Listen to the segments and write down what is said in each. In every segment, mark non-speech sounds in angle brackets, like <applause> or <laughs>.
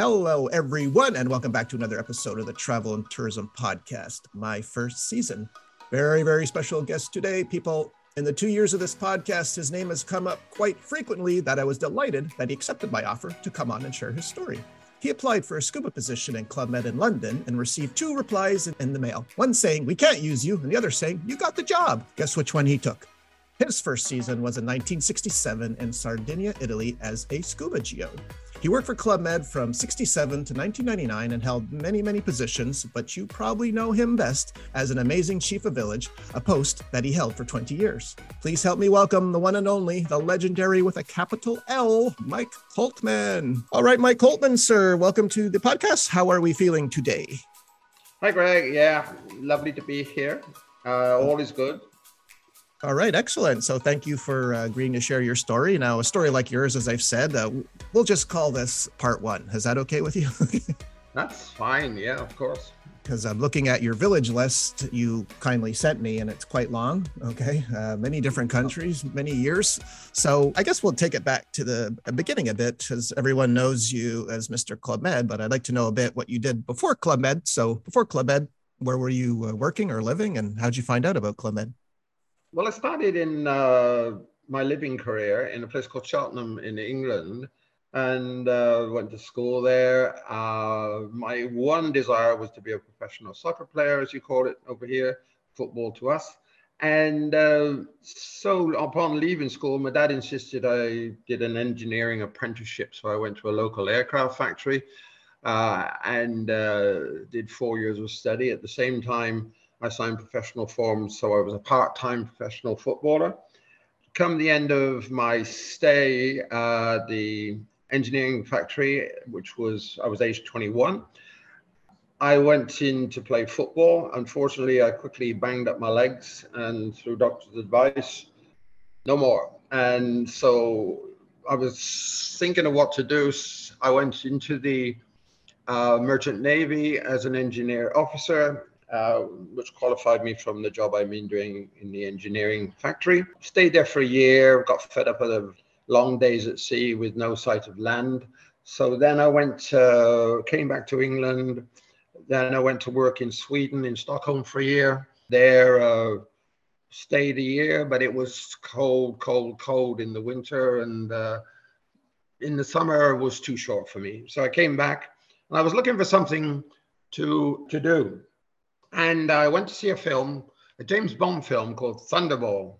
Hello, everyone, and welcome back to another episode of the Travel and Tourism Podcast, my first season. Very, very special guest today, people. In the two years of this podcast, his name has come up quite frequently that I was delighted that he accepted my offer to come on and share his story. He applied for a scuba position in Club Med in London and received two replies in the mail. One saying, We can't use you, and the other saying, You got the job. Guess which one he took? His first season was in 1967 in Sardinia, Italy, as a scuba geode. He worked for Club Med from 67 to 1999 and held many, many positions, but you probably know him best as an amazing chief of village, a post that he held for 20 years. Please help me welcome the one and only, the legendary with a capital L, Mike Coltman. All right, Mike Coltman, sir, welcome to the podcast. How are we feeling today? Hi, Greg. Yeah, lovely to be here. Uh, all is good. All right, excellent. So thank you for uh, agreeing to share your story. Now, a story like yours, as I've said, uh, we'll just call this part one. Is that okay with you? <laughs> That's fine. Yeah, of course. Because I'm looking at your village list you kindly sent me, and it's quite long. Okay, uh, many different countries, many years. So I guess we'll take it back to the beginning a bit, because everyone knows you as Mr. Club Med. But I'd like to know a bit what you did before Club Med. So before Club Med, where were you uh, working or living, and how'd you find out about Club Med? Well, I started in uh, my living career in a place called Cheltenham in England and uh, went to school there. Uh, my one desire was to be a professional soccer player, as you call it over here, football to us. And uh, so upon leaving school, my dad insisted I did an engineering apprenticeship. So I went to a local aircraft factory uh, and uh, did four years of study. At the same time, I signed professional forms, so I was a part-time professional footballer. Come the end of my stay at the engineering factory, which was I was age 21. I went in to play football. Unfortunately, I quickly banged up my legs, and through doctor's advice, no more. And so I was thinking of what to do. I went into the uh, Merchant Navy as an engineer officer uh, which qualified me from the job I'm in doing in the engineering factory. Stayed there for a year, got fed up of the long days at sea with no sight of land. So then I went, uh, came back to England. Then I went to work in Sweden, in Stockholm for a year. There, uh, stayed a year, but it was cold, cold, cold in the winter. And uh, in the summer was too short for me. So I came back and I was looking for something to, to do and I went to see a film, a James Bond film called Thunderball,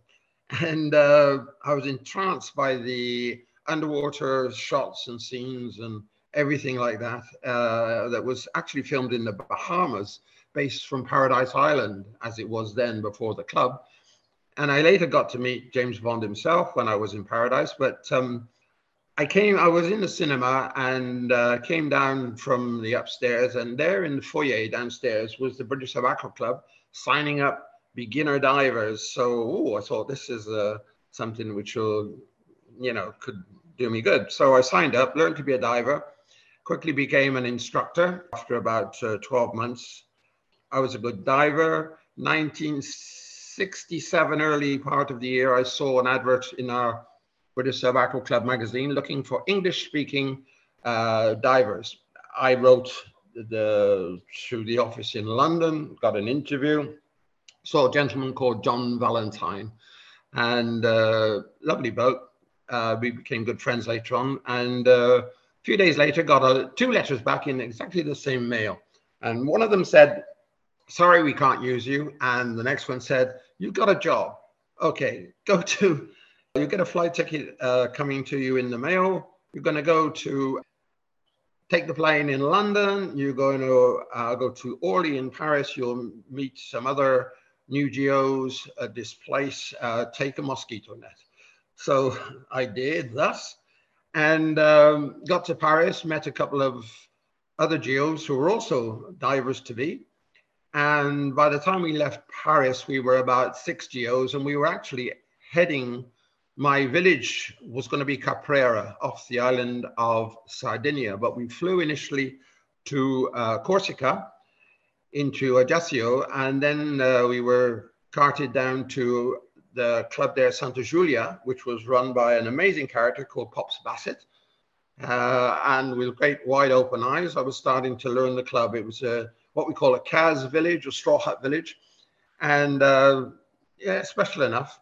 and uh, I was entranced by the underwater shots and scenes and everything like that. Uh, that was actually filmed in the Bahamas, based from Paradise Island, as it was then before the club. And I later got to meet James Bond himself when I was in Paradise, but. Um, I came, I was in the cinema and uh, came down from the upstairs, and there in the foyer downstairs was the British Sub-Aqua Club signing up beginner divers. So ooh, I thought this is uh, something which will, you know, could do me good. So I signed up, learned to be a diver, quickly became an instructor after about uh, 12 months. I was a good diver. 1967, early part of the year, I saw an advert in our British Sub-Aqua Club magazine looking for English speaking uh, divers. I wrote the, through the office in London, got an interview, saw a gentleman called John Valentine, and uh, lovely boat. Uh, we became good friends later on, and uh, a few days later, got a, two letters back in exactly the same mail. And one of them said, "Sorry, we can't use you," and the next one said, "You've got a job. Okay, go to you get a flight ticket uh, coming to you in the mail. You're going to go to take the plane in London. You're going to uh, go to Orly in Paris. You'll meet some other new geos at this place. Uh, take a mosquito net. So <laughs> I did thus and um, got to Paris, met a couple of other geos who were also divers to be. And by the time we left Paris, we were about six geos and we were actually heading my village was going to be Caprera off the island of Sardinia, but we flew initially to uh, Corsica into Ajaccio, and then uh, we were carted down to the club there, Santa Giulia, which was run by an amazing character called Pops Bassett. Uh, and with great wide open eyes, I was starting to learn the club. It was a, what we call a Caz village, a straw hut village. And uh, yeah, special enough.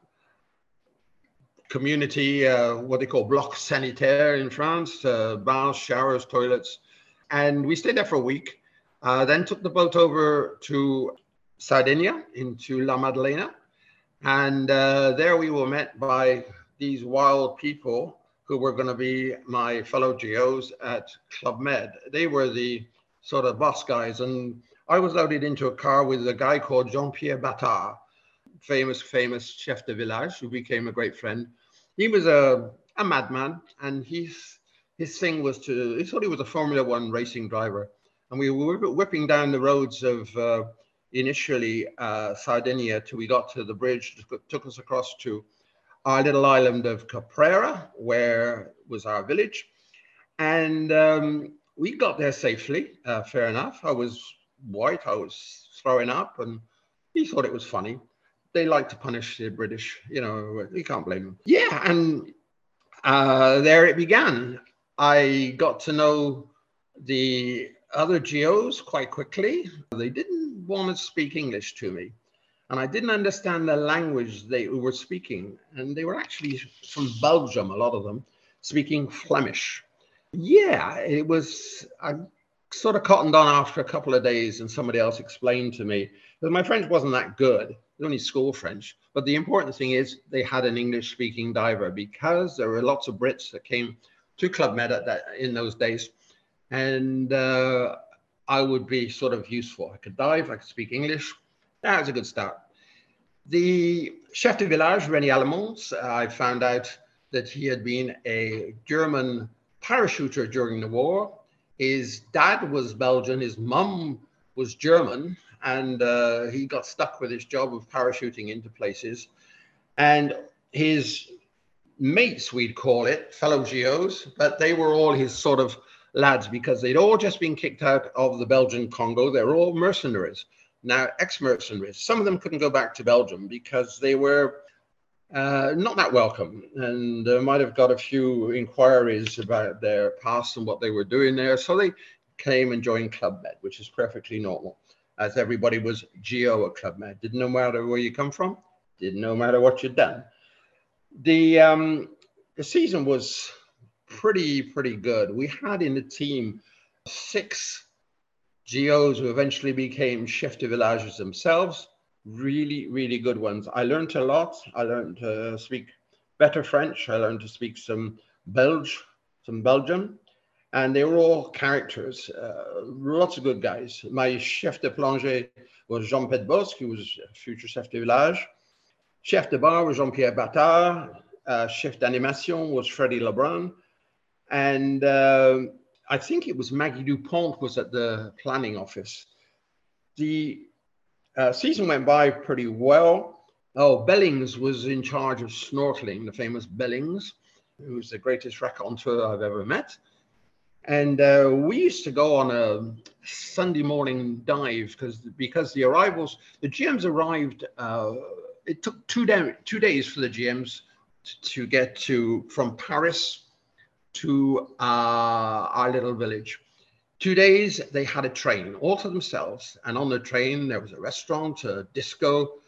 Community, uh, what they call bloc sanitaire in France, uh, baths, showers, toilets. And we stayed there for a week. Uh, then took the boat over to Sardinia, into La Maddalena. And uh, there we were met by these wild people who were going to be my fellow GOs at Club Med. They were the sort of boss guys. And I was loaded into a car with a guy called Jean Pierre Battard, famous, famous chef de village, who became a great friend. He was a, a madman, and his, his thing was to, he thought he was a Formula One racing driver. And we were whipping down the roads of uh, initially uh, Sardinia till we got to the bridge, that took us across to our little island of Caprera, where was our village. And um, we got there safely, uh, fair enough. I was white, I was throwing up, and he thought it was funny. They like to punish the British, you know, you can't blame them. Yeah, and uh, there it began. I got to know the other GOs quite quickly. They didn't want to speak English to me and I didn't understand the language they were speaking. And they were actually from Belgium, a lot of them, speaking Flemish. Yeah, it was, sort of cottoned on after a couple of days, and somebody else explained to me that my French wasn't that good. It was only school French. But the important thing is they had an English speaking diver because there were lots of Brits that came to Club Med at that, in those days. And uh, I would be sort of useful. I could dive, I could speak English that was a good start. The chef de village, René Allemans, I found out that he had been a German parachuter during the war. His dad was Belgian, his mum was German, and uh, he got stuck with his job of parachuting into places. And his mates, we'd call it, fellow GOs, but they were all his sort of lads because they'd all just been kicked out of the Belgian Congo. They were all mercenaries now ex-mercenaries. Some of them couldn't go back to Belgium because they were uh, not that welcome and uh, might have got a few inquiries about their past and what they were doing there. So they came and joined Club Med, which is perfectly normal, as everybody was geo at Club Med. Didn't no matter where you come from, didn't no matter what you'd done. The um, the season was pretty pretty good. We had in the team six GOs who eventually became chef de villages themselves, really, really good ones. I learned a lot. I learned to speak better French. I learned to speak some Belge, some Belgian, and they were all characters, uh, lots of good guys. My chef de plongée was Jean-Pierre who was future chef de village. Chef de bar was Jean-Pierre Battard. Uh, chef d'animation was Freddie Lebrun. And uh, I think it was Maggie Dupont who was at the planning office. The uh, season went by pretty well. Oh, Bellings was in charge of snorkeling, the famous Bellings, who's the greatest raconteur I've ever met. And uh, we used to go on a Sunday morning dive because because the arrivals, the GMs arrived. Uh, it took two, day, two days for the GMs to get to from Paris to uh, our little village. Two days, they had a train all to themselves. And on the train, there was a restaurant, a disco.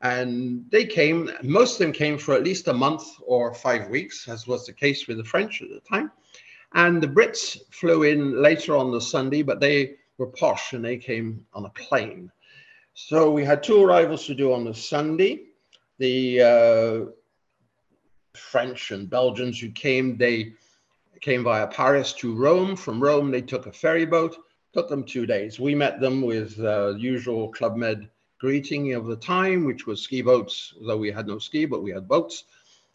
And they came, most of them came for at least a month or five weeks, as was the case with the French at the time. And the Brits flew in later on the Sunday, but they were posh and they came on a plane. So we had two arrivals to do on the Sunday. The uh, French and Belgians who came, they came via Paris to Rome. From Rome, they took a ferry boat. Took them two days. We met them with uh, usual Club Med greeting of the time, which was ski boats, though we had no ski, but we had boats.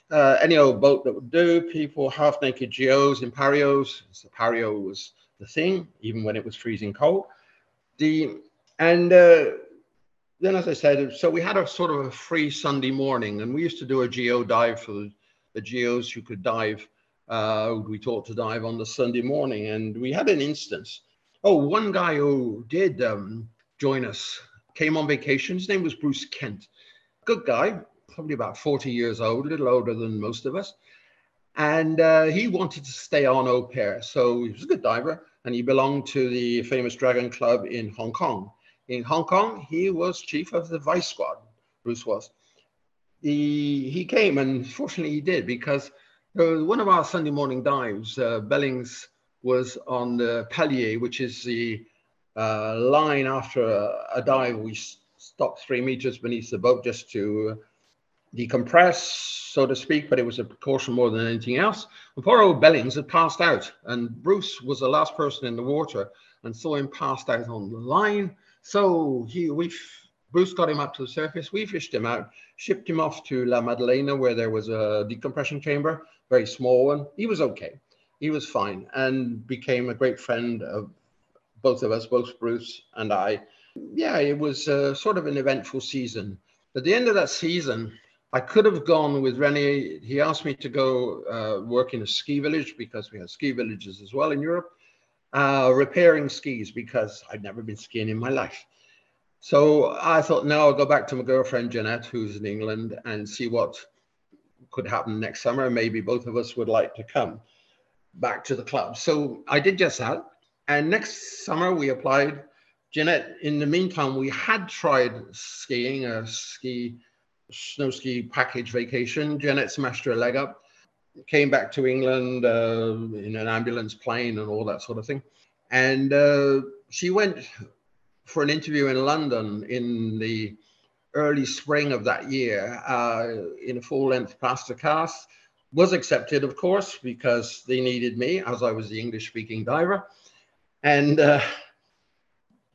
Uh, any old boat that would do. People half naked geos in parios. The pario was the thing, even when it was freezing cold. The and uh, then, as I said, so we had a sort of a free Sunday morning, and we used to do a geo dive for the, the geos who could dive uh, we taught to dive on the Sunday morning, and we had an instance. Oh, one guy who did um, join us came on vacation. His name was Bruce Kent. Good guy, probably about 40 years old, a little older than most of us. And uh, he wanted to stay on au pair. So he was a good diver and he belonged to the famous Dragon Club in Hong Kong. In Hong Kong, he was chief of the vice squad, Bruce was. He, he came, and fortunately he did, because uh, one of our Sunday morning dives, uh, Bellings, was on the palier, which is the uh, line after a, a dive. We stopped three meters beneath the boat just to decompress, so to speak, but it was a precaution more than anything else. And poor old Bellings had passed out, and Bruce was the last person in the water and saw him passed out on the line. So he, we, Bruce got him up to the surface. We fished him out, shipped him off to La Maddalena, where there was a decompression chamber, very small one. He was okay. He was fine and became a great friend of both of us, both Bruce and I. Yeah, it was uh, sort of an eventful season. At the end of that season, I could have gone with Rennie. He asked me to go uh, work in a ski village because we have ski villages as well in Europe, uh, repairing skis because I'd never been skiing in my life. So I thought, now I'll go back to my girlfriend Jeanette, who's in England, and see what could happen next summer. Maybe both of us would like to come back to the club. So I did just that. And next summer we applied. Jeanette, in the meantime, we had tried skiing, a ski snow ski package vacation. Janet smashed her leg up, came back to England uh, in an ambulance plane and all that sort of thing. And uh, she went for an interview in London in the early spring of that year uh, in a full length plaster cast. Was accepted, of course, because they needed me as I was the English speaking diver. And uh,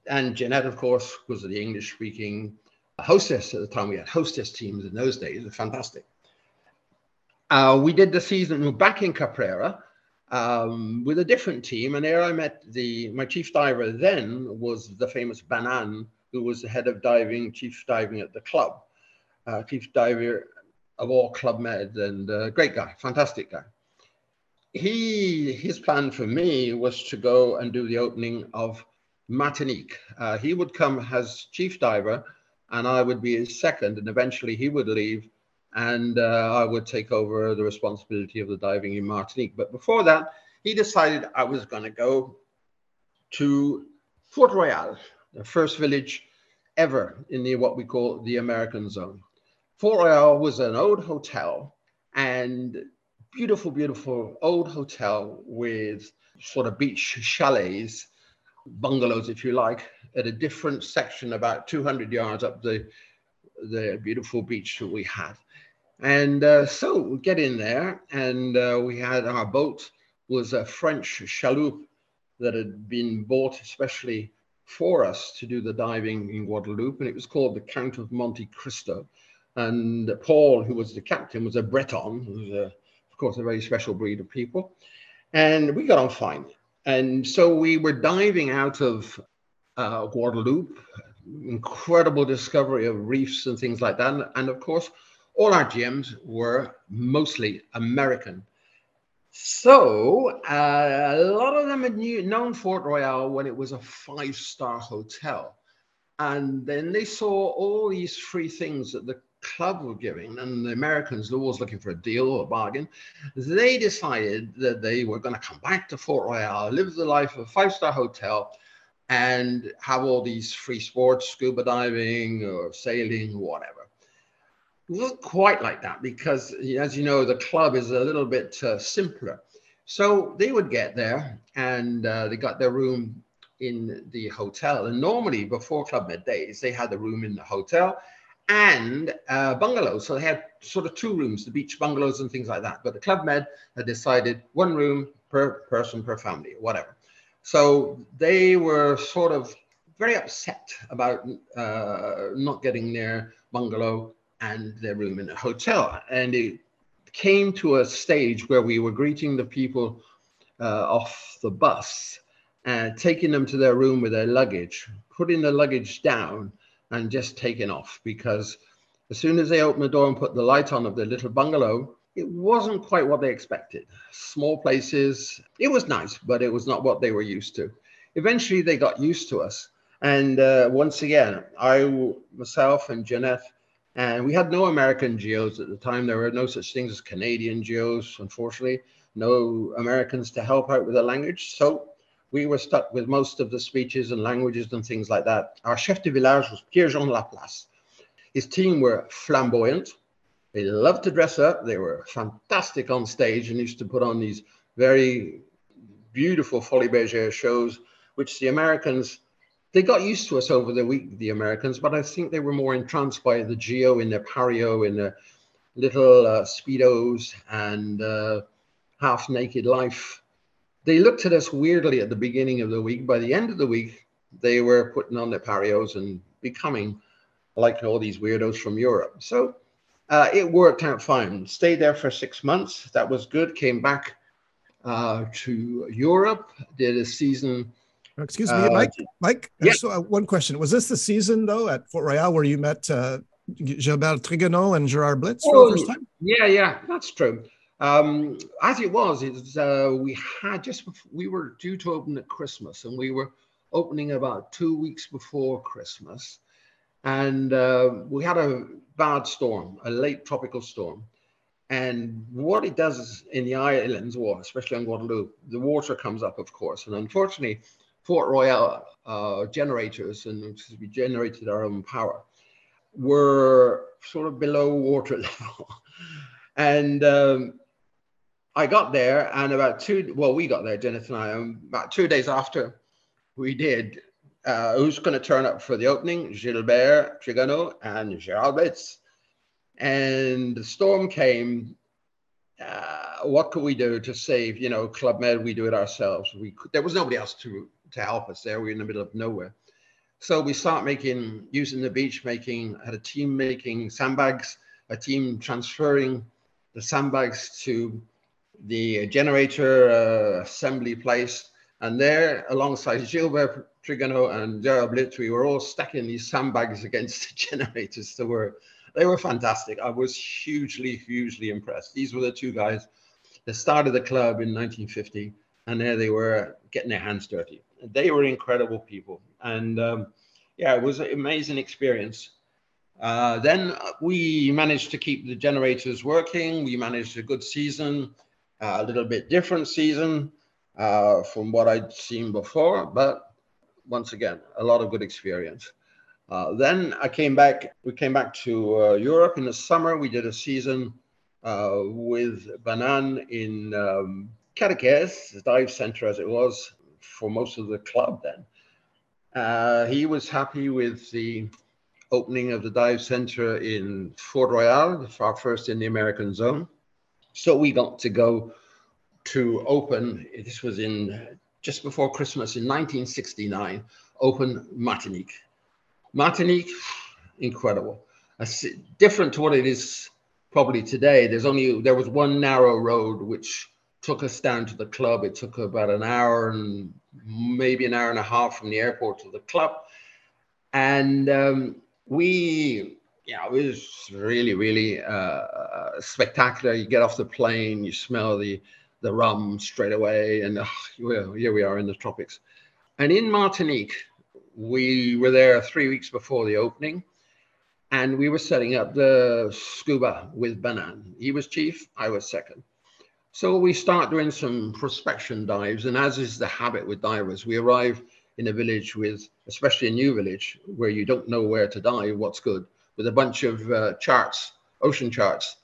and Jeanette, of course, was the English speaking hostess at the time. We had hostess teams in those days. They're fantastic. Uh, we did the season back in Caprera um, with a different team, and there I met the my chief diver. Then was the famous Banan, who was the head of diving, chief diving at the club, uh, chief diver of all Club Med, and uh, great guy, fantastic guy. He his plan for me was to go and do the opening of Martinique. Uh, he would come as chief diver and I would be his second, and eventually he would leave, and uh, I would take over the responsibility of the diving in Martinique. But before that, he decided I was going to go to Fort Royal, the first village ever in the what we call the American zone. Fort Royal was an old hotel and beautiful, beautiful old hotel with sort of beach chalets, bungalows, if you like, at a different section about 200 yards up the, the beautiful beach that we had. And uh, so we get in there, and uh, we had our boat was a French chaloupe that had been bought especially for us to do the diving in Guadeloupe, and it was called the Count of Monte Cristo. And Paul, who was the captain, was a Breton, who was, a, of course, a very special breed of people. And we got on fine. And so we were diving out of uh, Guadeloupe, incredible discovery of reefs and things like that. And, and of course, all our GMs were mostly American. So uh, a lot of them had knew, known Fort Royal when it was a five star hotel. And then they saw all these free things that the club were giving, and the Americans, were always looking for a deal or a bargain. They decided that they were going to come back to Fort Royal, live the life of a five star hotel, and have all these free sports, scuba diving or sailing, whatever. Not quite like that because, as you know, the club is a little bit uh, simpler. So they would get there and uh, they got their room in the hotel. And normally, before Club Med days, they had a room in the hotel and uh, bungalows. So they had sort of two rooms, the beach bungalows and things like that. But the Club Med had decided one room per person per family, whatever. So they were sort of very upset about uh, not getting their bungalow and their room in a hotel. And it came to a stage where we were greeting the people uh, off the bus and taking them to their room with their luggage, putting the luggage down and just taking off because as soon as they opened the door and put the light on of their little bungalow, it wasn't quite what they expected. Small places, it was nice, but it was not what they were used to. Eventually, they got used to us. And uh, once again, I, myself, and Jeanette And we had no American geos at the time. There were no such things as Canadian geos, unfortunately, no Americans to help out with the language. So we were stuck with most of the speeches and languages and things like that. Our chef de village was Pierre-Jean Laplace. His team were flamboyant. They loved to dress up. They were fantastic on stage and used to put on these very beautiful Folies Bergère shows, which the Americans, they got used to us over the week, the Americans, but I think they were more entranced by the Geo in their Pario, in their little uh, Speedos and uh, half naked life they looked at us weirdly at the beginning of the week. By the end of the week, they were putting on their parios and becoming like all these weirdos from Europe. So uh, it worked out fine. Stayed there for six months. That was good. Came back uh, to Europe. Did a season. Excuse me, uh, Mike. Mike. Yeah. So uh, one question: Was this the season though at Fort Royal where you met uh, Gilbert Trigano and Gerard Blitz for oh, the first time? Yeah, yeah, that's true. Um, as it was, it uh, we had just before, we were due to open at Christmas, and we were opening about two weeks before Christmas, and uh, we had a bad storm, a late tropical storm. And what it does is in the islands, or especially on Guadeloupe, the water comes up, of course. And unfortunately, Fort Royal uh, generators, and we generated our own power, were sort of below water <laughs> level. and um, I got there, and about two, well, we got there, Jennifer and I, um, about two days after we did, uh, who's going to turn up for the opening? Gilbert Trigano and Gerard Blitz. And the storm came. Uh, what could we do to save, you know, Club Med? We do it ourselves. We could, there was nobody else to to help us there. We were in the middle of nowhere. So we start making, using the beach, making, had a team making sandbags, a team transferring the sandbags to the generator uh, assembly place. And there, alongside Gilbert Trigano and Gerard Blitz, we were all stacking these sandbags <laughs> against the generators. They were, they were fantastic. I was hugely, hugely impressed. These were the two guys that started the club in 1950, and there they were getting their hands dirty. They were incredible people. And um, yeah, it was an amazing experience. Uh, then we managed to keep the generators working. We managed a good season a little bit different season uh, from what I'd seen before, but once again, a lot of good experience. Uh, then I came back, we came back to uh, Europe in the summer. We did a season uh, with Banan in um, dive center as it was for most of the club then. Uh, he was happy with the opening of the dive center in Fort Royal, our first in the American zone. So we got to go to open, this was in just before Christmas in 1969, open Martinique. Martinique, incredible. different to what it is probably today. There's only, there was one narrow road which took us down to the club. It took about an hour and maybe an hour and a half from the airport to the club. And um, we yeah, it was really, really uh, spectacular. You get off the plane, you smell the the rum straight away, and uh, <laughs> here we are in the tropics. And in Martinique, we were there three weeks before the opening, and we were setting up the scuba with Banan. He was chief, I was second. So we start doing some prospection dives, and as is the habit with divers, we arrive in a village with, especially a new village, where you don't know where to dive, what's good with a bunch of uh, charts, ocean charts.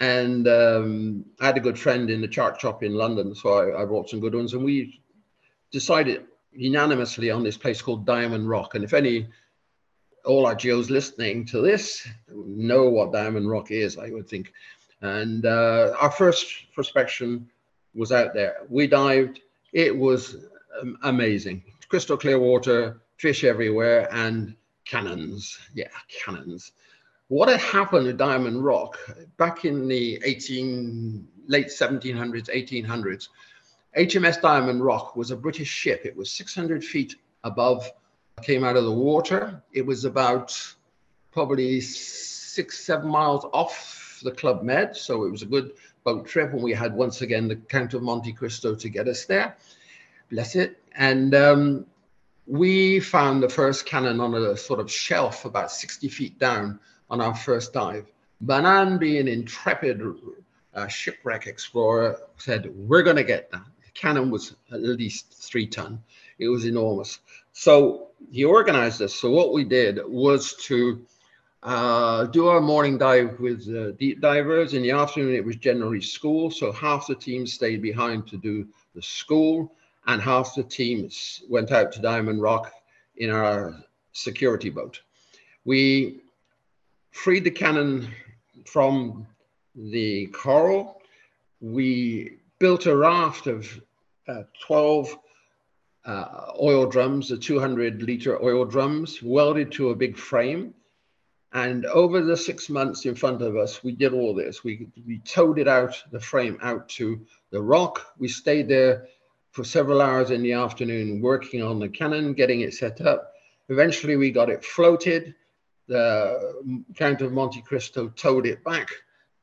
And um, I had a good friend in the chart shop in London, so I, I brought some good ones. And we decided unanimously on this place called Diamond Rock. And if any, all our geos listening to this know what Diamond Rock is, I would think. And uh, our first prospection was out there. We dived. It was um, amazing. Crystal clear water, fish everywhere, and cannons. Yeah, cannons. What had happened at Diamond Rock back in the 18, late 1700s, 1800s, HMS Diamond Rock was a British ship. It was 600 feet above, came out of the water. It was about probably six, seven miles off the Club Med. So it was a good boat trip. And we had once again the Count of Monte Cristo to get us there. Bless it. And um, we found the first cannon on a sort of shelf about 60 feet down on our first dive. Banan, being intrepid uh, shipwreck explorer, said, We're going to get that. The cannon was at least three ton. It was enormous. So he organized this. So what we did was to uh, do our morning dive with uh, deep divers. In the afternoon, it was generally school. So half the team stayed behind to do the school, and half the teams went out to Diamond Rock in our security boat. We freed the cannon from the coral. We built a raft of uh, 12 uh, oil drums, the 200 liter oil drums, welded to a big frame. And over the six months in front of us, we did all this. We, we towed it out, the frame out to the rock. We stayed there for several hours in the afternoon working on the cannon, getting it set up. Eventually, we got it floated. The Count of Monte Cristo towed it back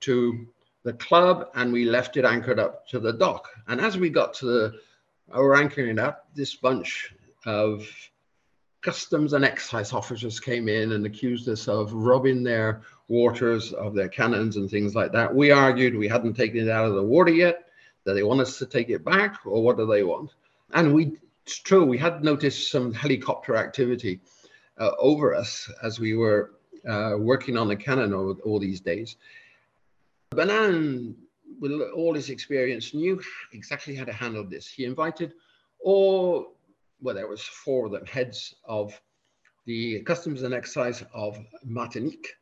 to the club and we left it anchored up to the dock. And as we got to the, our anchoring up, this bunch of customs and excise officers came in and accused us of robbing their waters of their cannons and things like that. We argued we hadn't taken it out of the water yet, that they want us to take it back, or what do they want? And we, it's true, we had noticed some helicopter activity uh, over us as we were uh, working on the cannon all, all these days. Banan, with all his experience, knew exactly how to handle this. He invited all well, there was four of them, heads of the customs and excise of Martinique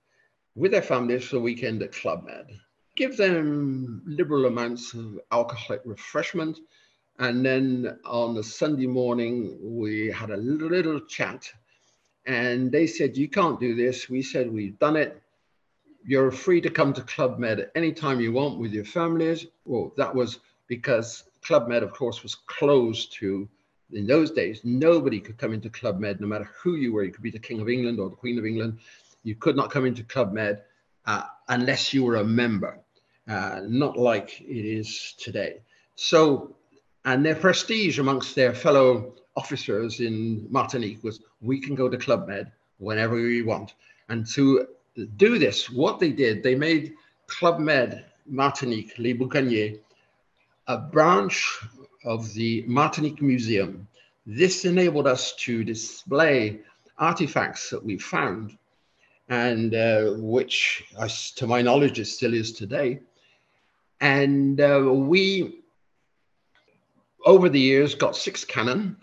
with their families for the weekend at Club Med. Give them liberal amounts of alcoholic refreshment. And then on the Sunday morning, we had a little chat. And they said, You can't do this. We said, We've done it. You're free to come to Club Med anytime you want with your families. Well, that was because Club Med, of course, was closed to in those days, nobody could come into Club Med, no matter who you were. You could be the King of England or the Queen of England. You could not come into Club Med uh, unless you were a member, uh, not like it is today. So, and their prestige amongst their fellow officers in Martinique was we can go to Club Med whenever we want. And to do this, what they did, they made Club Med Martinique, Les Boucaniers, a branch of the Martinique Museum. This enabled us to display artifacts that we found and uh, which, to my knowledge, it still is today. And uh, we, over the years, got six cannon.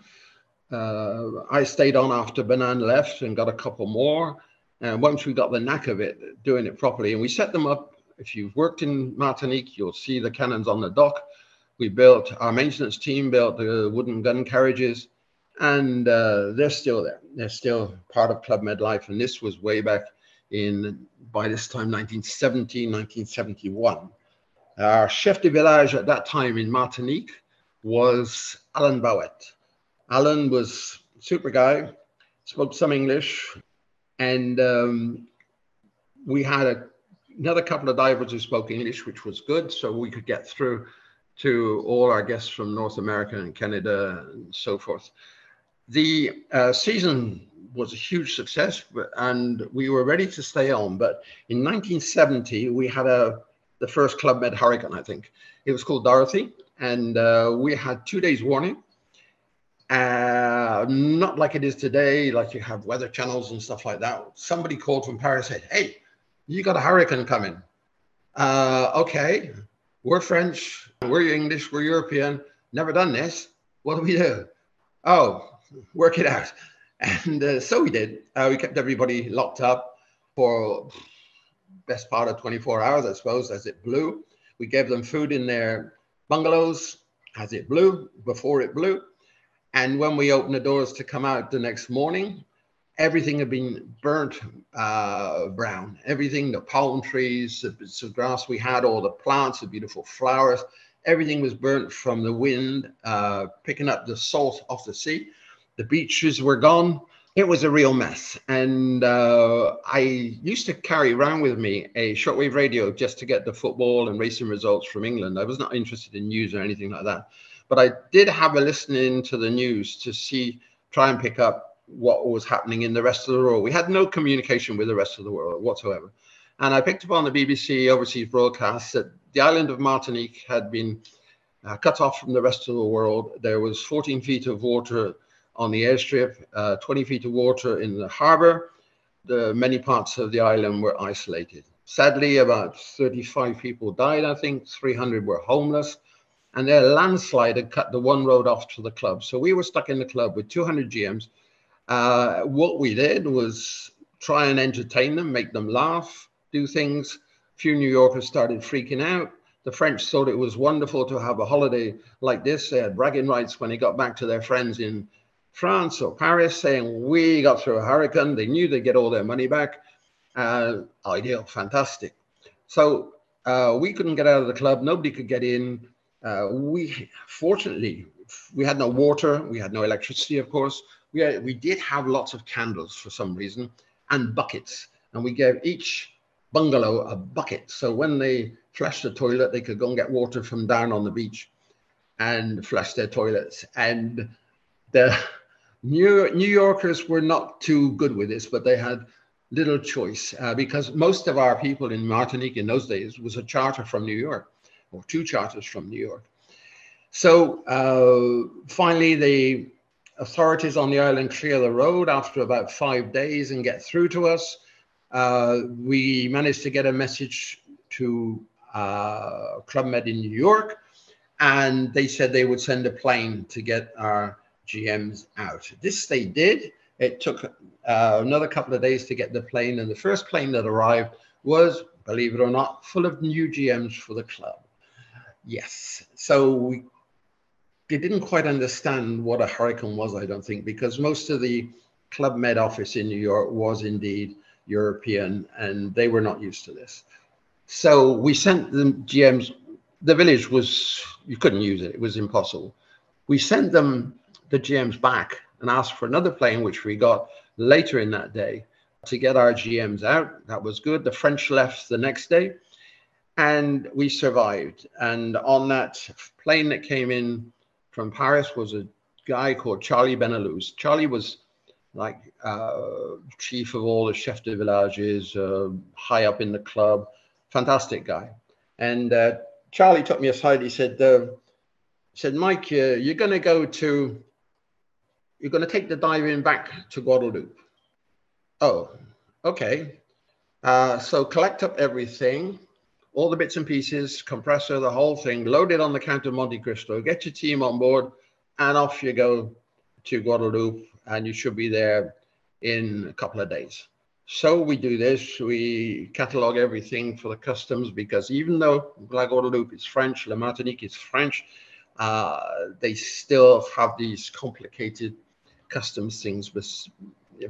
Uh, I stayed on after Banan left and got a couple more. And once we got the knack of it, doing it properly, and we set them up. If you've worked in Martinique, you'll see the cannons on the dock we built, our maintenance team built the wooden gun carriages, and uh, they're still there. They're still part of Club Med life. And this was way back in, by this time, 1970, 1971. Our chef de village at that time in Martinique was Alan Bowett. Alan was super guy, spoke some English, and um, we had a, another couple of divers who spoke English, which was good, so we could get through to all our guests from North America and Canada and so forth. The uh, season was a huge success, and we were ready to stay on. But in 1970, we had a the first Club Med Hurricane, I think. It was called Dorothy, and uh, we had two days warning. Uh, not like it is today, like you have weather channels and stuff like that. Somebody called from Paris, said, "Hey, you got a hurricane coming." Uh, okay, we're French, we're English, we're European, never done this. What do we do? Oh, work it out. And uh, so we did. Uh, we kept everybody locked up for best part of 24 hours, I suppose, as it blew. We gave them food in their bungalows as it blew, before it blew. And when we opened the doors to come out the next morning, everything had been burnt uh, brown. Everything, the palm trees, the bits of grass we had, all the plants, the beautiful flowers, everything was burnt from the wind, uh, picking up the salt off the sea. The beaches were gone. It was a real mess. And uh, I used to carry around with me a shortwave radio just to get the football and racing results from England. I was not interested in news or anything like that. But I did have a listening to the news to see, try and pick up what was happening in the rest of the world. We had no communication with the rest of the world whatsoever. And I picked up on the BBC overseas broadcast that the island of Martinique had been uh, cut off from the rest of the world. There was 14 feet of water on the airstrip, uh, 20 feet of water in the harbor. The many parts of the island were isolated. Sadly, about 35 people died, I think, 300 were homeless, and their landslide had cut the one road off to the club. So we were stuck in the club with 200 GMs. Uh, what we did was try and entertain them, make them laugh, do things. A few New Yorkers started freaking out. The French thought it was wonderful to have a holiday like this. They had bragging rights when they got back to their friends in France or Paris saying, We got through a hurricane. They knew they'd get all their money back uh, ideal, fantastic. So uh, we couldn't get out of the club. Nobody could get in. Uh, we fortunately we had no water. We had no electricity, of course. We had, we did have lots of candles for some reason and buckets, and we gave each bungalow a bucket. So when they flushed the toilet, they could go and get water from down on the beach and flush their toilets. And the <laughs> New, New Yorkers were not too good with this, but they had little choice uh, because most of our people in Martinique in those days was a charter from New York or two charters from New York. So uh, finally, the authorities on the island clear the road after about five days and get through to us. Uh, we managed to get a message to uh, Club Med in New York, and they said they would send a plane to get our GMs out. This they did. It took uh, another couple of days to get the plane, and the first plane that arrived was, believe it or not, full of new GMs for the club. Yes, so we they didn't quite understand what a hurricane was, I don't think, because most of the Club Med office in New York was indeed European, and they were not used to this. So we sent the GMs. The village was you couldn't use it; it was impossible. We sent them the GMs back and asked for another plane, which we got later in that day to get our GMs out. That was good. The French left the next day and we survived. And on that plane that came in from Paris was a guy called Charlie Benelux. Charlie was like uh, chief of all the chef de villages, uh, high up in the club, fantastic guy. And uh, Charlie took me aside. He said, uh, said Mike, uh, you're going to go to you're going to take the diving back to Guadeloupe. Oh, okay. Uh, so collect up everything, all the bits and pieces, compressor, the whole thing, load it on the Count of Monte Cristo, get your team on board, and off you go to Guadeloupe, and you should be there in a couple of days. So we do this, we catalog everything for the customs because even though La Guadeloupe is French, La Martinique is French, uh, they still have these complicated customs things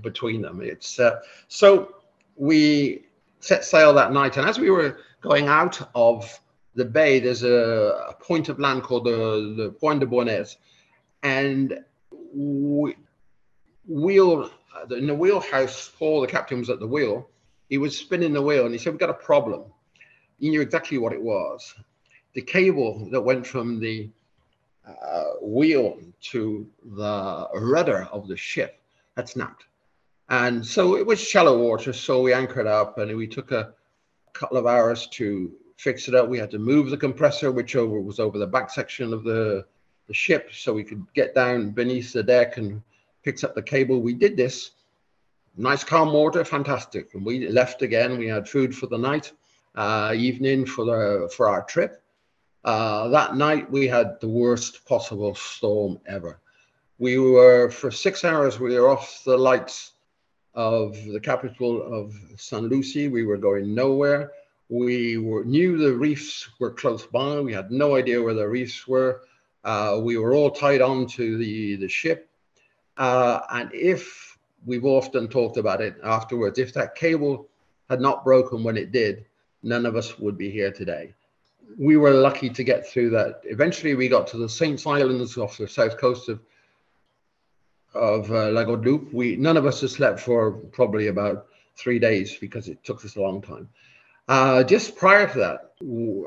between them. It's uh, so we set sail that night, and as we were going out of the bay, there's a, a point of land called the, the Point de Bournaise, and we, wheel in the wheelhouse. Paul, the captain, was at the wheel. He was spinning the wheel, and he said, "We've got a problem." He knew exactly what it was. The cable that went from the uh, wheel to the rudder of the ship had snapped. And so it was shallow water. So we anchored up and we took a couple of hours to fix it up. We had to move the compressor, which over was over the back section of the, the ship, so we could get down beneath the deck and fix up the cable. We did this. Nice calm water, fantastic. And we left again. We had food for the night, uh, evening for the for our trip. Uh, that night we had the worst possible storm ever. We were for six hours. We were off the lights of the capital of St. Lucie. We were going nowhere. We were, knew the reefs were close by. We had no idea where the reefs were. Uh, we were all tied on to the, the ship. Uh, and if we've often talked about it afterwards, if that cable had not broken when it did, none of us would be here today we were lucky to get through that. Eventually, we got to the Saints Islands off the south coast of of uh, La Guadeloupe. We none of us had slept for probably about three days because it took us a long time. Uh, just prior to that,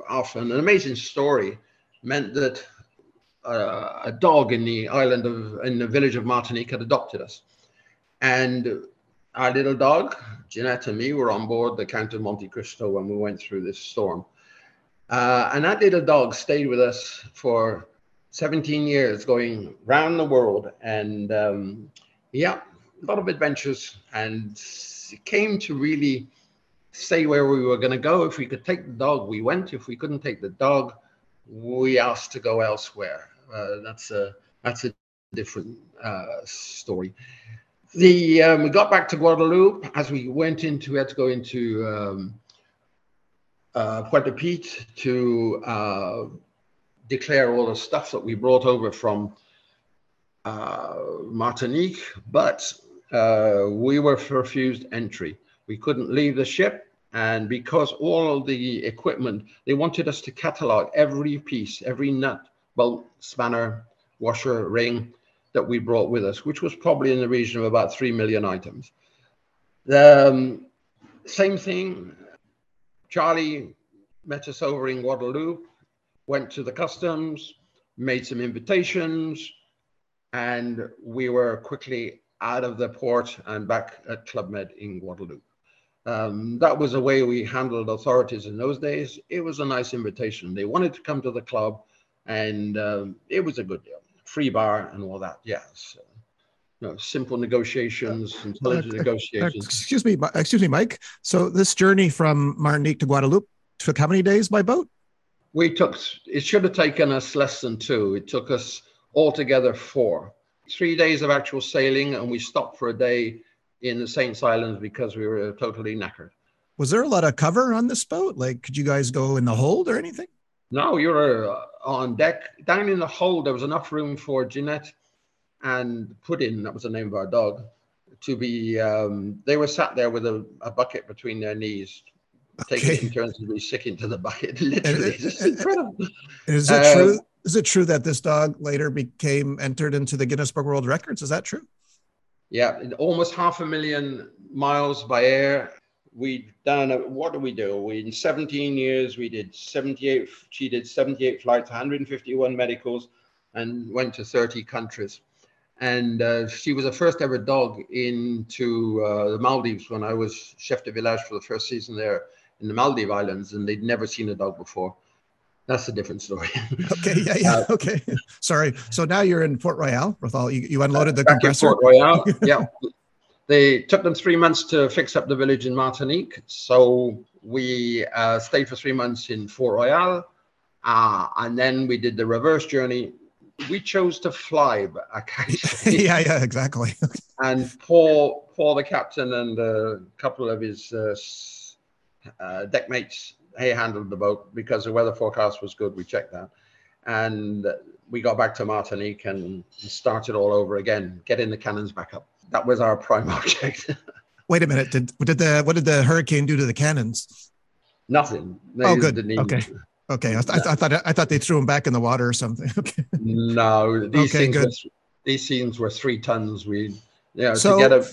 often an amazing story meant that uh, a dog in the island of in the village of Martinique had adopted us, And our little dog, Jeanette and me, were on board the Count of Monte Cristo when we went through this storm. Uh, and that little dog stayed with us for 17 years, going round the world. And um, yeah, a lot of adventures. And came to really say where we were going to go. If we could take the dog, we went. If we couldn't take the dog, we asked to go elsewhere. Uh, that's a that's a different uh, story. The um, we got back to Guadeloupe as we went into we had to go into um, uh, Puerto Pete to uh, declare all the stuff that we brought over from uh, Martinique, but uh, we were refused entry. We couldn't leave the ship. And because all of the equipment, they wanted us to catalog every piece, every nut, bolt, spanner, washer, ring that we brought with us, which was probably in the region of about 3 million items. The um, same thing, Charlie met us over in Guadeloupe, went to the customs, made some invitations, and we were quickly out of the port and back at Club Med in Guadeloupe. Um, that was the way we handled authorities in those days. It was a nice invitation. They wanted to come to the club, and um, it was a good deal. Free bar and all that. Yes. Uh, you know, simple negotiations, intelligent uh, negotiations. Excuse me, excuse me, Mike. So this journey from Martinique to Guadeloupe took how many days by boat? We took. It should have taken us less than two. It took us altogether four. Three days of actual sailing, and we stopped for a day in the Saints Islands because we were totally knackered. Was there a lot of cover on this boat? Like, could you guys go in the hold or anything? No, you were uh, on deck. Down in the hold, there was enough room for Jeanette and Puddin, that was the name of our dog, to be. Um, they were sat there with a, a bucket between their knees, okay. taking turns to be sick into the bucket. <laughs> Literally, it's incredible. Is it um, true? Is it true that this dog later became entered into the Guinness Book World Records? Is that true? Yeah, almost half a million miles by air. We done what do we do? We in 17 years we did 78. She did 78 flights, 151 medicals, and went to 30 countries. And uh, she was the first ever dog into uh, the Maldives when I was chef de village for the first season there in the Maldive Islands, and they'd never seen a dog before that's a different story. <laughs> okay, yeah, yeah, uh, okay. Sorry. So now you're in Port Royal, Rothal. You, you unloaded the Back compressor. Port Royal, yeah. They took them three months to fix up the village in Martinique. So we uh, stayed for three months in Fort Royal, uh, and then we did the reverse journey. We chose to fly, but <laughs> occasionally. <laughs> yeah, yeah, exactly. and Paul, Paul, the captain, and a couple of his uh, deckmates he handled the boat because the weather forecast was good. We checked that, and we got back to Martinique and started all over again, getting the cannons back up. That was our prime <laughs> object. Wait a minute. Did did the what did the hurricane do to the cannons? Nothing. They oh, good. Okay. Okay. I, th- I, thought I thought they threw them back in the water or something. <laughs> Okay. No, these okay, things good. Were, these things were three tons. We yeah. So, to get a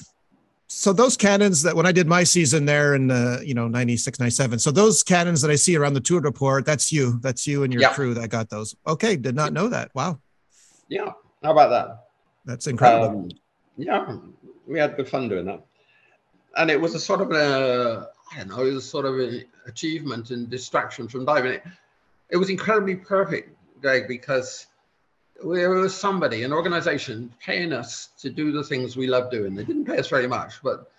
so those cannons that when I did my season there in uh, you know 96 97 so those cannons that I see around the tour report that's you that's you and your yeah. crew that got those. Okay did not know that. Wow. Yeah how about that? That's incredible. Um, yeah we had good fun doing that. And it was a sort of a I don't know it was a sort of an achievement and distraction from diving. It, it was incredibly perfect Greg because there was somebody, an organization, paying us to do the things we love doing. They didn't pay us very much, but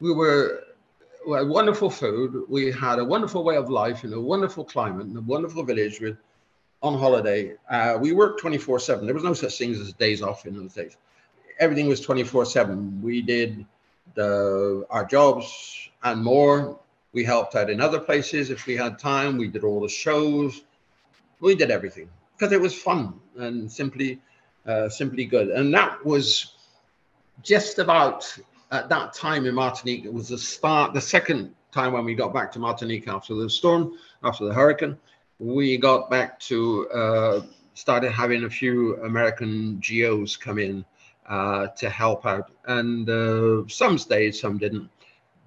we were we had wonderful food. We had a wonderful way of life in a wonderful climate in a wonderful village with on holiday. Uh, we worked 24 7. There was no such things as days off in those days. Everything was 24 7. We did the, our jobs and more. We helped out in other places if we had time. We did all the shows. We did everything because it was fun and simply uh, simply good. And that was just about at that time in Martinique. It was the start, the second time when we got back to Martinique after the storm, after the hurricane. We got back to uh, started having a few American GOs come in uh, to help out, and uh, some stayed, some didn't,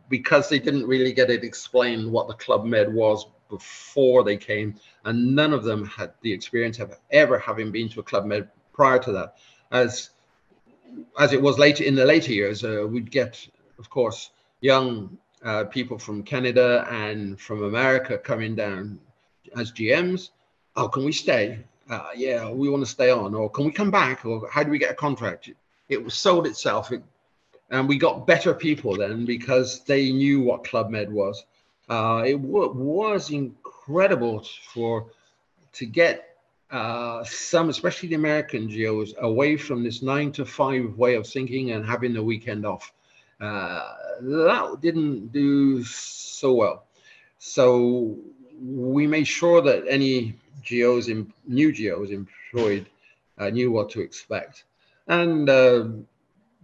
because they didn't really get it explained what the Club Med was before they came, and none of them had the experience of ever having been to a club med prior to that. As as it was later in the later years, uh, we'd get, of course, young uh, people from Canada and from America coming down as GMs. Oh, can we stay? Uh, yeah, we want to stay on. Or can we come back? Or how do we get a contract? It was sold itself. It, and we got better people then because they knew what Club Med was. Uh, it was incredible for to get uh, some, especially the American GOs, away from this nine to five way of thinking and having the weekend off. Uh, that didn't do so well. So we made sure that any GOs, in, new GOs employed, uh, knew what to expect. And uh,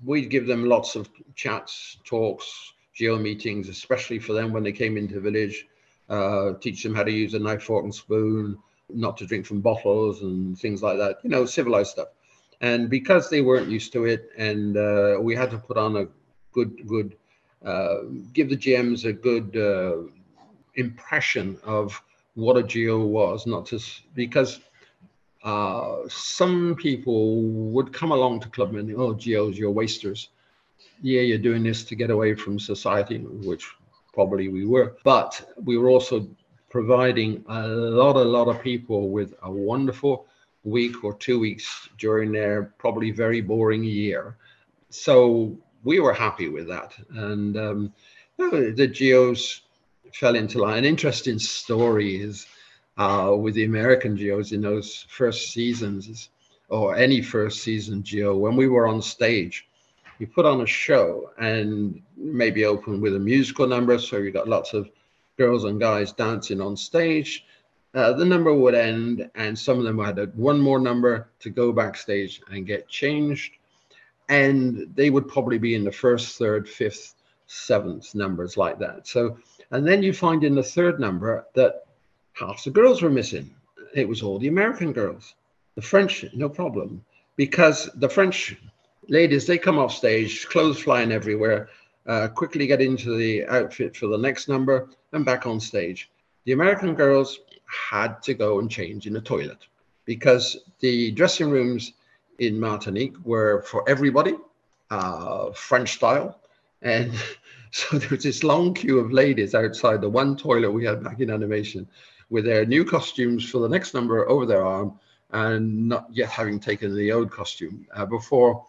we'd give them lots of chats, talks, GO meetings, especially for them when they came into the village, uh, teach them how to use a knife, fork, and spoon, not to drink from bottles and things like that, you know, civilized stuff. And because they weren't used to it, and uh, we had to put on a good, good, uh, give the GMs a good uh, impression of what a GO was, not just because uh, some people would come along to Club Med, oh, GOs, you're wasters. Yeah, you're doing this to get away from society, which probably we were, but we were also providing a lot, a lot of people with a wonderful week or two weeks during their probably very boring year. So we were happy with that. And um, the GOs fell into line. An interesting story is uh, with the American GOs in those first seasons, or any first season GO, when we were on stage, we put on a show and maybe open with a musical number. So you got lots of girls and guys dancing on stage. Uh, the number would end, and some of them had one more number to go backstage and get changed. And they would probably be in the first, third, fifth, seventh numbers like that. So, and then you find in the third number that half the girls were missing. It was all the American girls. The French, no problem, because the French ladies they come off stage, clothes flying everywhere, uh, quickly get into the outfit for the next number, and back on stage. The American girls had to go and change in the toilet because the dressing rooms in Martinique were for everybody, uh, French style, and <laughs> so there was this long queue of ladies outside the one toilet we had back in animation with their new costumes for the next number over their arm and not yet having taken the old costume uh, before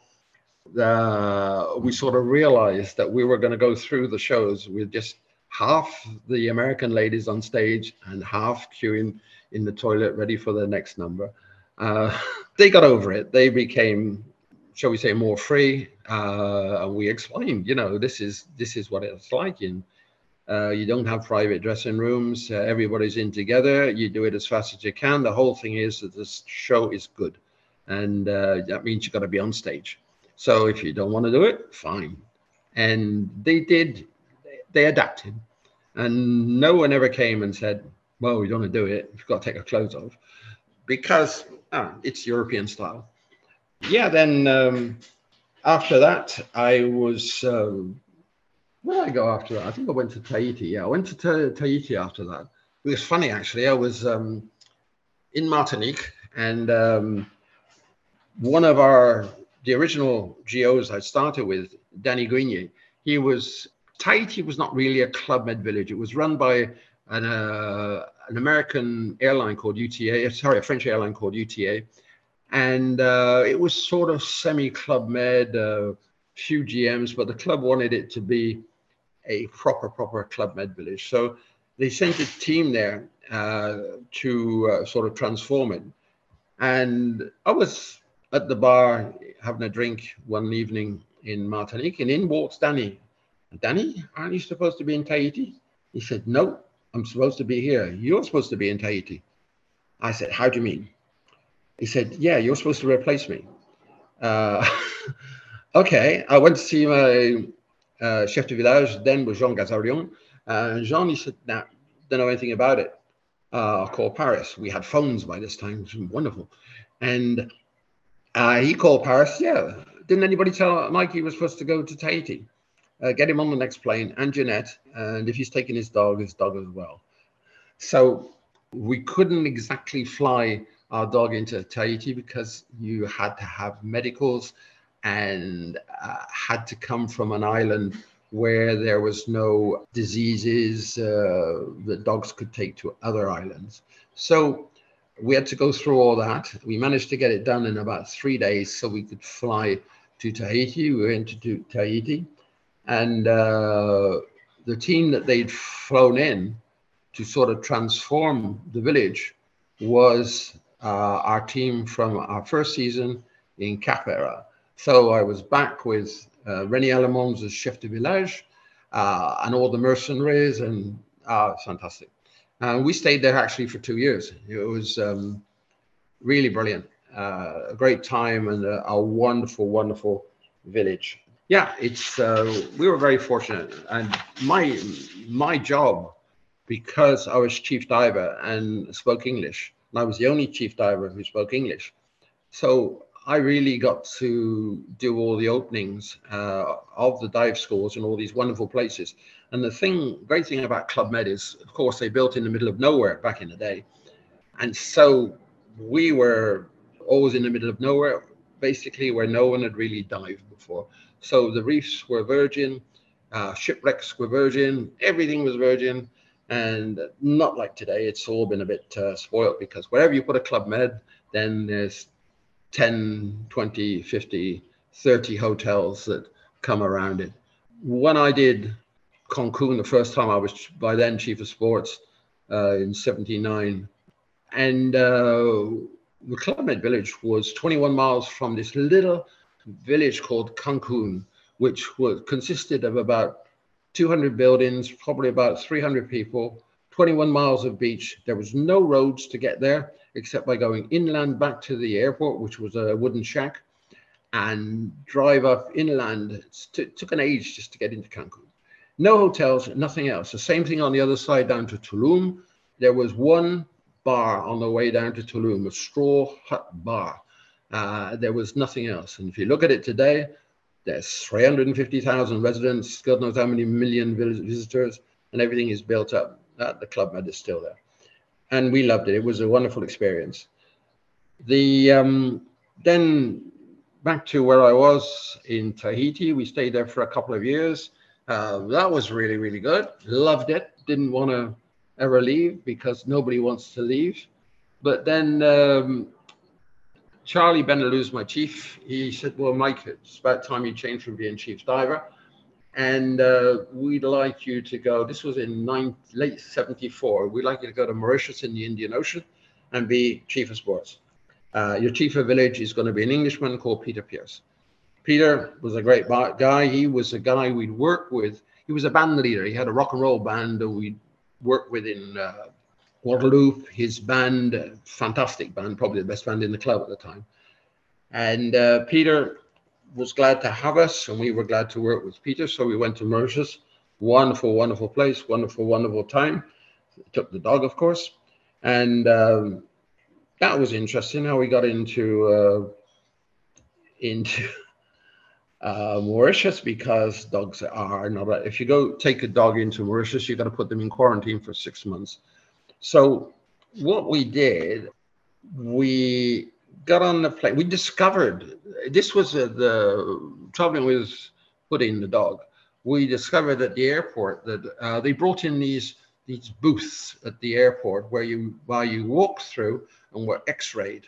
uh, we sort of realized that we were going to go through the shows with just half the American ladies on stage and half queuing in the toilet ready for the next number. Uh, <laughs> they got over it. They became, shall we say, more free. Uh, we explained, you know, this is this is what it's like in uh, you don't have private dressing rooms. Uh, everybody's in together. You do it as fast as you can. The whole thing is that this show is good, and uh, that means you've got to be on stage. So if you don't want to do it, fine. And they did. They adapted, and no one ever came and said, "Well, we don't want to do it. You've got to take our clothes off," because ah, it's European style. Yeah. Then um, after that, I was. Um, where did I go after that? I think I went to Tahiti. Yeah, I went to Ta- Tahiti after that. It was funny actually. I was um, in Martinique, and um, one of our the original GOs I started with, Danny Grenier, he was Tahiti was not really a Club Med village. It was run by an, uh, an American airline called UTA, sorry, a French airline called UTA. And uh, it was sort of semi Club Med, uh, few GMs, but the club wanted it to be a proper, proper Club Med village. So they sent a team there uh, to uh, sort of transform it. And I was at the bar having a drink one evening in Martinique, and in walks Danny. Danny, aren't you supposed to be in Tahiti? He said, No, I'm supposed to be here. You're supposed to be in Tahiti. I said, How do you mean? He said, Yeah, you're supposed to replace me. Uh, <laughs> okay, I went to see my uh, chef de village then was Jean Gazarion. Uh, Jean, he said, nah, don't know anything about it. Uh, I'll call Paris. We had phones by this time, which was wonderful. And uh, he called Paris. Yeah. Didn't anybody tell Mike he was supposed to go to Tahiti? Uh, get him on the next plane and Jeanette. And if he's taking his dog, his dog as well. So we couldn't exactly fly our dog into Tahiti because you had to have medicals and uh, had to come from an island where there was no diseases uh, that dogs could take to other islands. So we had to go through all that. We managed to get it done in about three days so we could fly to Tahiti. We went to Tahiti, and uh, the team that they'd flown in to sort of transform the village was uh, our team from our first season in Caprera. So I was back with uh, René Alemans as chef de village uh, and all the mercenaries, and uh, fantastic. And we stayed there actually for two years. It was um, really brilliant, uh, a great time, and a, a, wonderful, wonderful village. Yeah, it's uh, we were very fortunate, and my my job because I was chief diver and spoke English, and I was the only chief diver who spoke English. So I really got to do all the openings uh, of the dive schools in all these wonderful places. And the thing, great thing about Club Med is, of course, they built in the middle of nowhere back in the day, and so we were always in the middle of nowhere, basically where no one had really dived before. So the reefs were virgin, uh, shipwrecks were virgin, everything was virgin, and not like today. It's all been a bit uh, spoiled because wherever you put a Club Med, then there's 10, 20, 50, 30 hotels that come around it. When I did Cancun the first time, I was by then chief of sports uh, in 79. And uh, the Club Med Village was 21 miles from this little village called Cancun, which was, consisted of about 200 buildings, probably about 300 people, 21 miles of beach. There was no roads to get there except by going inland back to the airport, which was a wooden shack, and drive up inland. It took an age just to get into Cancun. No hotels, nothing else. The same thing on the other side down to Tulum. There was one bar on the way down to Tulum, a straw hut bar. Uh, there was nothing else. And if you look at it today, there's 350,000 residents, God knows how many million visitors, and everything is built up. Uh, the Club Med is still there and we loved it. It was a wonderful experience. The um, then back to where I was in Tahiti. We stayed there for a couple of years. Uh, that was really really good. Loved it. Didn't want to ever leave because nobody wants to leave. But then um, Charlie Benelux, my chief, he said, "Well, Mike, it's about time you change from being chief diver." And uh, we'd like you to go. This was in nine, late 74. We'd like you to go to Mauritius in the Indian Ocean and be chief of sports. Uh, your chief of village is going to be an Englishman called Peter Pierce. Peter was a great guy. He was a guy we'd work with. He was a band leader. He had a rock and roll band that we'd work with in uh. His band, fantastic band, probably the best band in the club at the time. And uh, Peter was glad to have us, and we were glad to work with Peter. So we went to Mauritius. Wonderful, wonderful place. Wonderful, wonderful time. Took the dog, of course, and um, that was interesting. How we got into uh, into <laughs> uh, Mauritius because dogs are not. If you go take a dog into Mauritius, you got to put them in quarantine for six months. So what we did, we got on the plane. We discovered this was uh, the traveling with putting the dog. We discovered at the airport that uh, they brought in these these booths at the airport where you while you walk through and were X-rayed.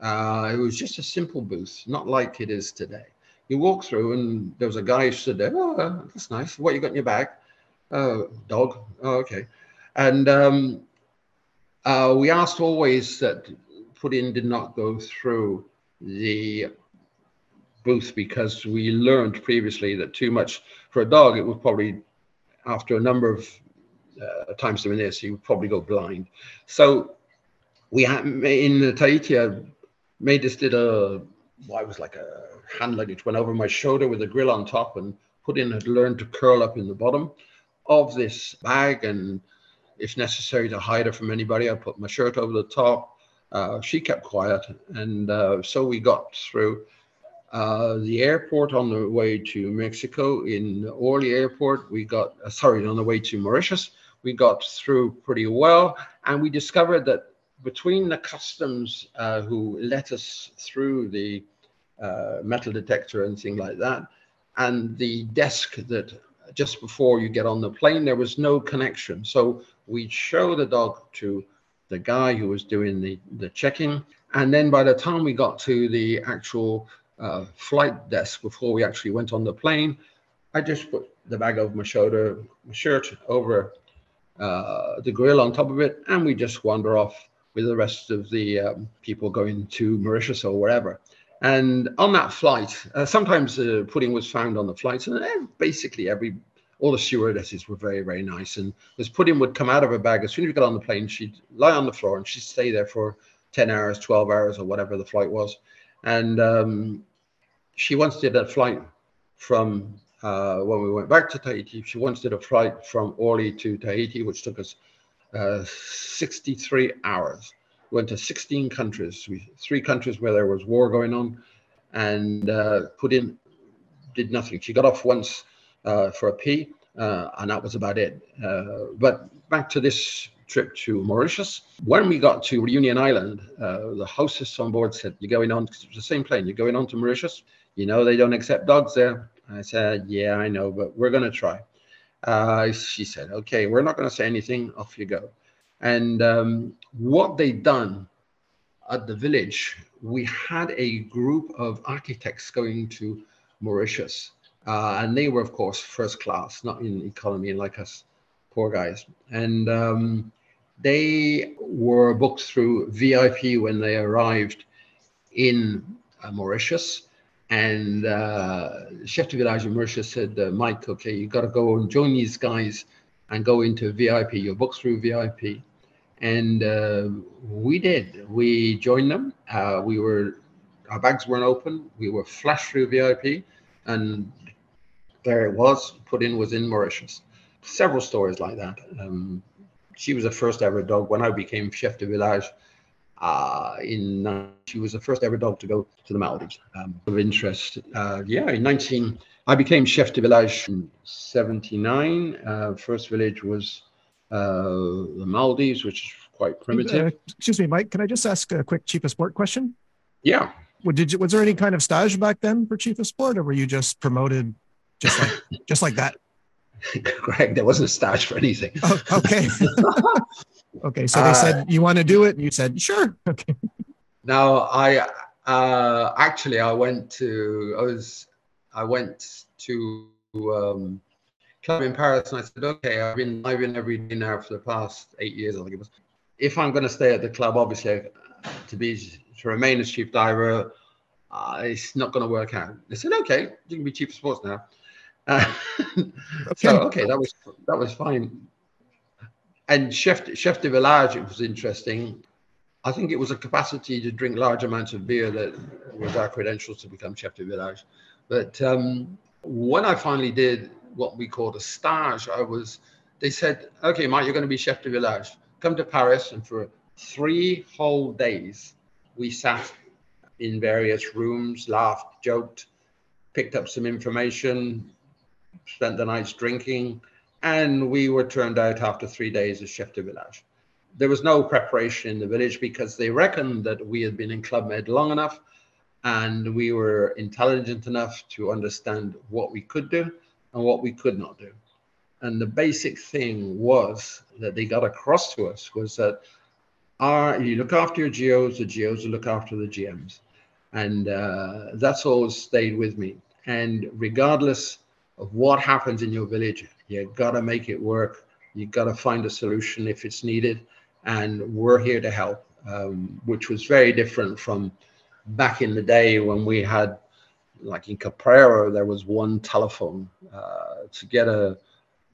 Uh, it was just a simple booth, not like it is today. You walk through and there was a guy who stood there. Oh, that's nice. What you got in your bag? Uh, dog. Oh, okay. And um, uh, we asked always that put in did not go through the booth because we learned previously that too much for a dog, it would probably, after a number of uh, times doing this, he would probably go blind. So we had in Tahiti, I made this little, well, was like a hand luggage, went over my shoulder with a grill on top and put in, had learned to curl up in the bottom of this bag. And if necessary to hide it from anybody, I put my shirt over the top uh, she kept quiet, and uh, so we got through. Uh, the airport on the way to Mexico in Orly Airport, we got uh, sorry on the way to Mauritius, we got through pretty well, and we discovered that between the customs uh, who let us through the metal detector and things like that. And the desk that just before you get on the plane, there was no connection. So we'd show the dog to the guy who was doing the, the checking. And then by the time we got to the actual uh, flight desk before we actually went on the plane, I just put the bag over my shoulder, my shirt over uh, the grill on top of it, and we just wander off with the rest of the um, people going to Mauritius or wherever. And on that flight, uh, sometimes uh, pudding was found on the flights, and basically every all the stewardesses were very, very nice. And this pudding would come out of her bag as soon as we got on the plane. She'd lie on the floor and she'd stay there for 10 hours, 12 hours, or whatever the flight was. And um, she once did a flight from uh, when we went back to Tahiti. She once did a flight from Orly to Tahiti, which took us uh, 63 hours. We went to 16 countries, we, three countries where there was war going on, and uh, Pudding, did nothing. She got off once for a pee, uh, and that was about it. Uh, but back to this trip to Mauritius. When we got to Reunion Island, uh, the hostess on board said, You're going on, the same plane, you're going on to Mauritius. You know, they don't accept dogs there. I said, Yeah, I know, but we're going to try. Uh, she said, Okay, we're not going to say anything. Off you go. And um, what they'd done at the village, we had a group of architects going to Mauritius. Uh, and they were, of course, first class, not in economy like us poor guys. And um, they were booked through VIP when they arrived in uh, Mauritius. And uh, chef de village in Mauritius said, uh, Mike, okay, you got to go and join these guys and go into VIP. You're booked through VIP. And uh, we did. We joined them. Uh, we were, our bags weren't open. We were flashed through VIP. And there it was. Pudding was in Mauritius. Several stories like that. Um, she was the first ever dog when I became chef de village. Uh, in uh, she was the first ever dog to go to the Maldives. Um, of interest, uh, yeah, in 19, I became chef de village in 79. Uh, first village was uh, the Maldives, which is quite primitive. Uh, excuse me, Mike. Can I just ask a quick chief of sport question? Yeah. What, did you, was there any kind of stage back then for chief of sport, or were you just promoted just like just like that? <laughs> Greg, there wasn't a stage for anything. Oh, okay. <laughs> okay. So they uh, said you want to do it, and you said sure. <laughs> Okay. Now I uh, actually I went to I was I went to um, club in Paris, and I said, okay, I've been I've been every day now for the past eight years. I think it was. If I'm going to stay at the club, obviously to be to remain as chief diver, uh, it's not going to work out. They said, okay, you can be chief of sports now. Uh, okay. So okay, that was that was fine. And chef chef de village, it was interesting. I think it was a capacity to drink large amounts of beer that was our credentials to become chef de village. But um, when I finally did what we called a stage, I was. They said, "Okay, Mike, you're going to be chef de village. Come to Paris, and for three whole days, we sat in various rooms, laughed, joked, picked up some information, spent the nights drinking, and we were turned out after three days as chef de village. There was no preparation in the village because they reckoned that we had been in Club Med long enough and we were intelligent enough to understand what we could do and what we could not do. And the basic thing was that they got across to us was that our, you look after your GOs, the GOs will look after the GMs. And uh, that's always stayed with me. And regardless of what happens in your village. You got to make it work. You got to find a solution if it's needed, and we're here to help. Um, which was very different from back in the day when we had, like in Caprera, there was one telephone uh, to get a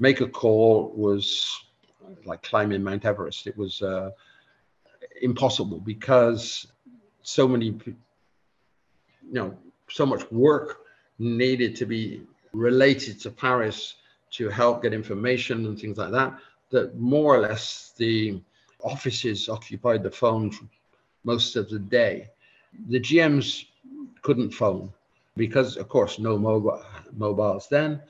make a call was like climbing Mount Everest. It was uh, impossible because so many, you know, so much work needed to be related to Paris to help get information and things like that, that more or less the offices occupied the phone most of the day. The GMs couldn't phone because, of course, no mobile, mobiles then,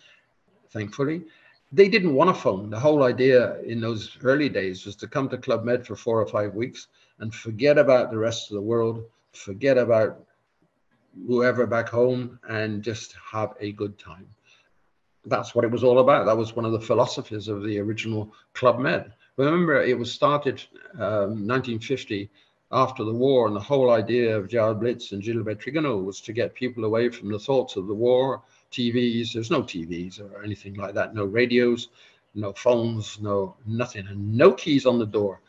thankfully. They didn't want to phone. The whole idea in those early days was to come to Club Med for four or five weeks and forget about the rest of the world, forget about whoever back home and just have a good time. That's what it was all about. That was one of the philosophies of the original Club Med. Remember, it was started um, 1950 after the war, and the whole idea of Gérard Blitz and Gilbert Trigano was to get people away from the thoughts of the war, TVs. There's no TVs or anything like that, no radios, no phones, no nothing, and no keys on the door.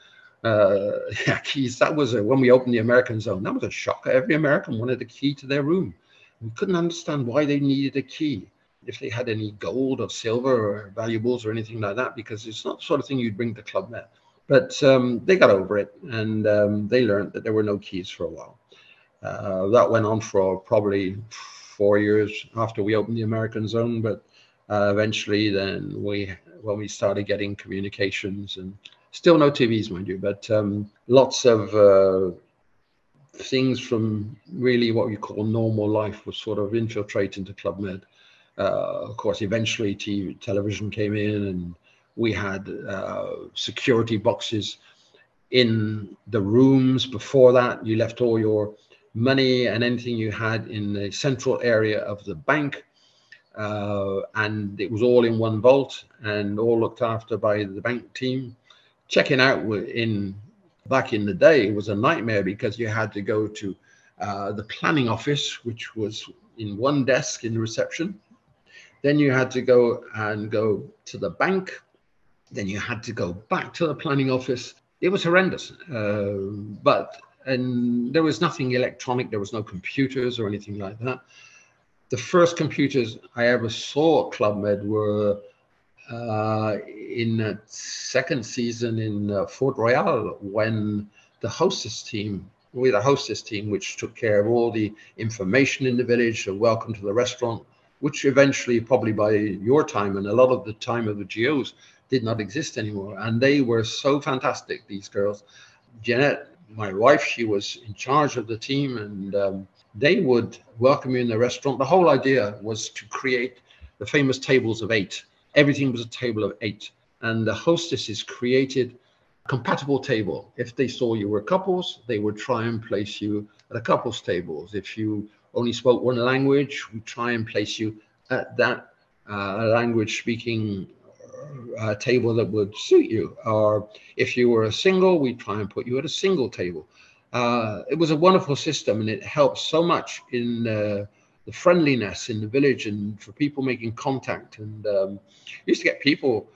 Uh, <laughs> yeah, keys. That was a, when we opened the American zone. That was a shock. Every American wanted a key to their room. We couldn't understand why they needed a key if they had any gold or silver or valuables or anything like that, because it's not the sort of thing you'd bring to Club Med. But um, they got over it and um, they learned that there were no keys for a while. Uh, that went on for probably four years after we opened the American zone, but uh, eventually then we when we started getting communications and still no TVs, mind you, but um, lots of uh, things from really what we call normal life was sort of infiltrate into Club Med. Uh, of course, eventually TV, television came in and we had uh, security boxes in the rooms. Before that, you left all your money and anything you had in the central area of the bank. Uh, and it was all in one vault and all looked after by the bank team. Checking out in back in the day was a nightmare because you had to go to uh, the planning office, which was in one desk in the reception. Then you had to go and go to the bank, then you had to go back to the planning office. It was horrendous. Uh, but and there was nothing electronic. There was no computers or anything like that. The first computers I ever saw at Club Med were uh, in the second season in uh, Fort Royal when the hostess team, had a hostess team which took care of all the information in the village, a welcome to the restaurant, which eventually, probably by your time and a lot of the time of the GOs, did not exist anymore. And they were so fantastic, these girls. Jeanette, my wife, she was in charge of the team, and um, they would welcome you in the restaurant. The whole idea was to create the famous tables of eight. Everything was a table of eight. And the hostesses created compatible table. If they saw you were couples, they would try and place you at a couples tables. If you only spoke one language, we try and place you at that uh, language speaking a table that would suit you. Or if you were a single, we'd try and put you at a single table. Uh, it was a wonderful system and it helped so much in uh, the friendliness in the village and for people making contact. And um, used to get people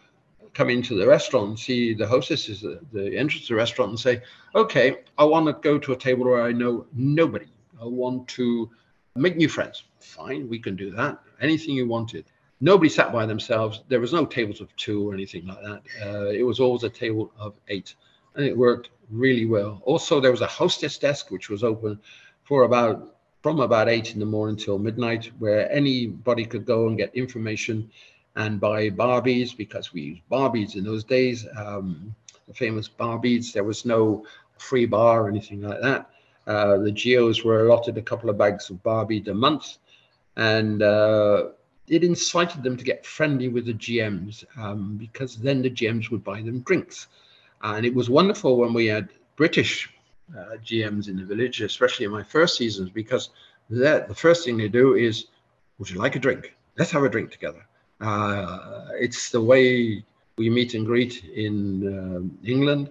come into the restaurant see the hostesses, at the entrance to the restaurant and say, okay, I want to go to a table where I know nobody. I want to make new friends. Fine, we can do that. Anything you wanted nobody sat by themselves. There was no tables of two or anything like that. Uh, it was always a table of eight, and it worked really well. Also, there was a hostess desk which was open for about from about eight in the morning till midnight, where anybody could go and get information and buy Barbies because we used Barbies in those days. Um, the famous Barbies. There was no free bar or anything like that. Uh, the GOs were allotted a couple of bags of Barbie a month, and uh, it incited them to get friendly with the GMs um, because then the GMs would buy them drinks. And it was wonderful when we had British uh, GMs in the village, especially in my first seasons, because the first thing they do is, Would you like a drink? Let's have a drink together. Uh, it's the way we meet and greet in um, England.